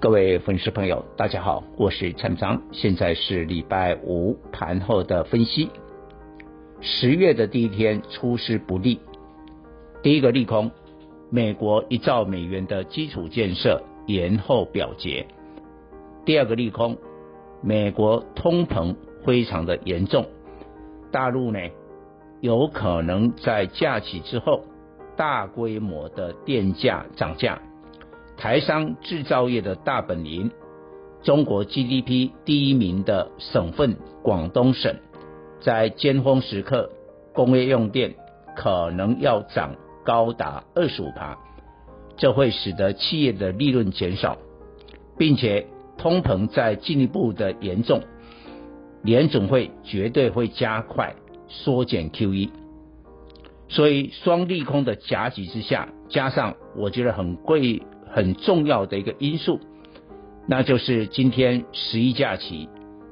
各位粉丝朋友，大家好，我是陈章，现在是礼拜五盘后的分析。十月的第一天出师不利，第一个利空，美国一兆美元的基础建设延后表决；第二个利空，美国通膨非常的严重，大陆呢有可能在假期之后大规模的电价涨价。台商制造业的大本营，中国 GDP 第一名的省份广东省，在尖峰时刻，工业用电可能要涨高达二十五趴，这会使得企业的利润减少，并且通膨在进一步的严重，联总会绝对会加快缩减 QE，所以双利空的夹击之下，加上我觉得很贵。很重要的一个因素，那就是今天十一假期，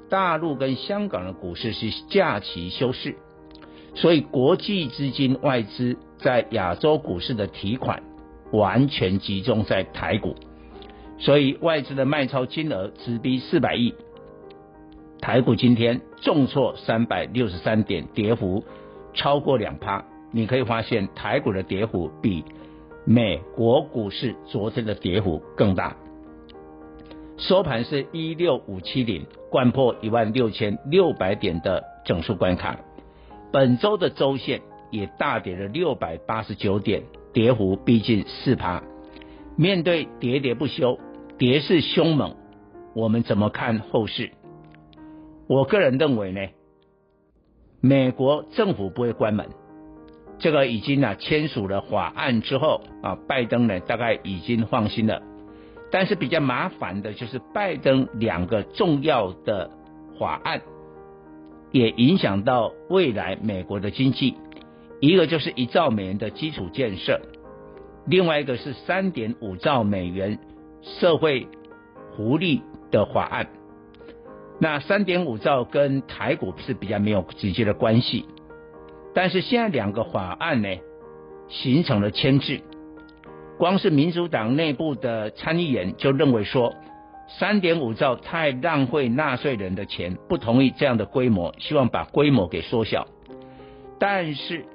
大陆跟香港的股市是假期休市，所以国际资金外资在亚洲股市的提款完全集中在台股，所以外资的卖超金额直逼四百亿，台股今天重挫三百六十三点，跌幅超过两趴，你可以发现台股的跌幅比。美国股市昨天的跌幅更大，收盘是一六五七零，掼破一万六千六百点的整数关卡。本周的周线也大跌了六百八十九点，跌幅逼近四趴。面对喋喋不休，跌势凶猛，我们怎么看后市？我个人认为呢，美国政府不会关门。这个已经呢签署了法案之后啊，拜登呢大概已经放心了。但是比较麻烦的就是拜登两个重要的法案，也影响到未来美国的经济。一个就是一兆美元的基础建设，另外一个是三点五兆美元社会福利的法案。那三点五兆跟台股是比较没有直接的关系。但是现在两个法案呢，形成了牵制。光是民主党内部的参议员就认为说，三点五兆太浪费纳税人的钱，不同意这样的规模，希望把规模给缩小。但是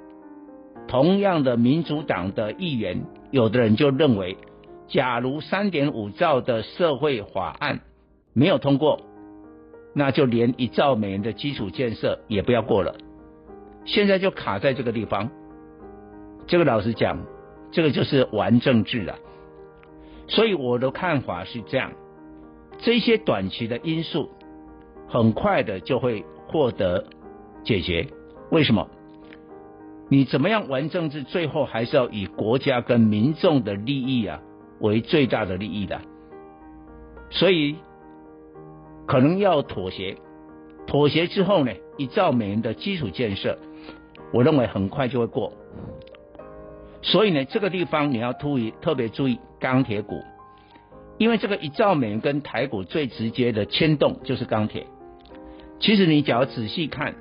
同样的民主党的议员，有的人就认为，假如三点五兆的社会法案没有通过，那就连一兆美元的基础建设也不要过了。现在就卡在这个地方，这个老实讲，这个就是玩政治了。所以我的看法是这样，这些短期的因素很快的就会获得解决。为什么？你怎么样玩政治，最后还是要以国家跟民众的利益啊为最大的利益的。所以可能要妥协，妥协之后呢，一兆美元的基础建设。我认为很快就会过，所以呢，这个地方你要注意，特别注意钢铁股，因为这个一兆美元跟台股最直接的牵动就是钢铁。其实你只要仔细看，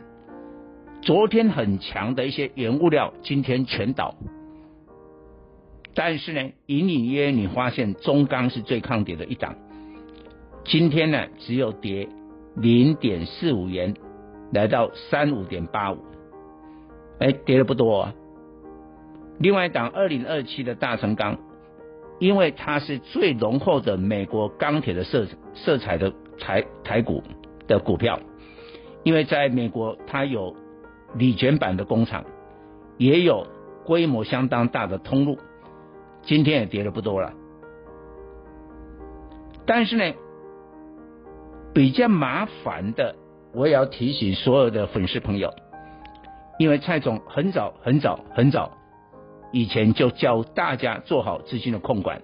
昨天很强的一些原物料今天全倒，但是呢，隐隐约约你发现中钢是最抗跌的一档，今天呢只有跌零点四五元，来到三五点八五。哎，跌的不多啊。另外一档二零二七的大成钢，因为它是最浓厚的美国钢铁的色色彩的台台股的股票，因为在美国它有锂卷板的工厂，也有规模相当大的通路，今天也跌的不多了。但是呢，比较麻烦的，我也要提醒所有的粉丝朋友。因为蔡总很早很早很早以前就教大家做好资金的控管，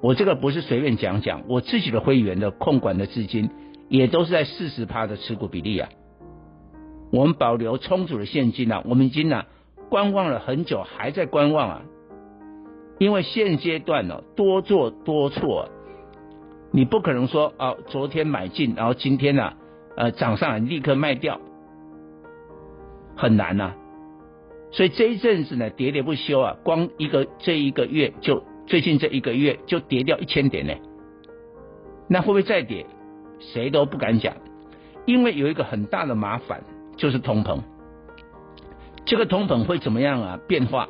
我这个不是随便讲讲，我自己的会员的控管的资金也都是在四十趴的持股比例啊。我们保留充足的现金啊，我们已经呢、啊、观望了很久，还在观望啊。因为现阶段呢、多做多错、你不可能说啊，昨天买进，然后今天呢、啊，呃，涨上来立刻卖掉，很难呐、所以这一阵子呢，喋喋不休啊，光一个这一个月就最近这一个月就跌掉一千点呢。那会不会再跌？谁都不敢讲，因为有一个很大的麻烦，就是通膨。这个通膨会怎么样啊？变化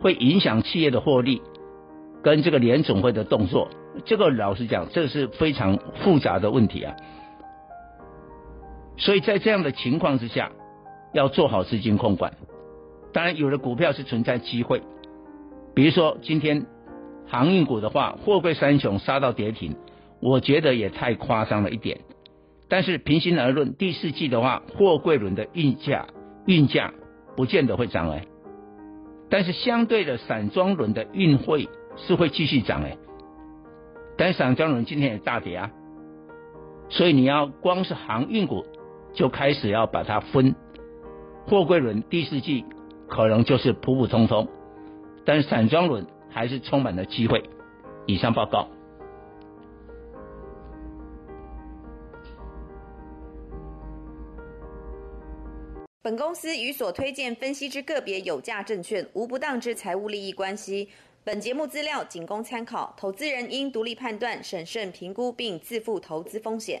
会影响企业的获利，跟这个联总会的动作。这个老实讲，这是非常复杂的问题啊。所以在这样的情况之下，要做好资金控管。当然，有的股票是存在机会，比如说今天航运股的话，货柜三雄杀到跌停。我觉得也太夸张了一点，但是平心而论，第四季的话，货柜轮的运价运价不见得会涨哎，但是相对的散装轮的运费是会继续涨哎，但散装轮今天也大跌啊，所以你要光是航运股就开始要把它分，货柜轮第四季可能就是普普通通，但散装轮还是充满了机会。以上报告。本公司与所推荐分析之个别有价证券无不当之财务利益关系。本节目资料仅供参考，投资人应独立判断、审慎评估并自负投资风险。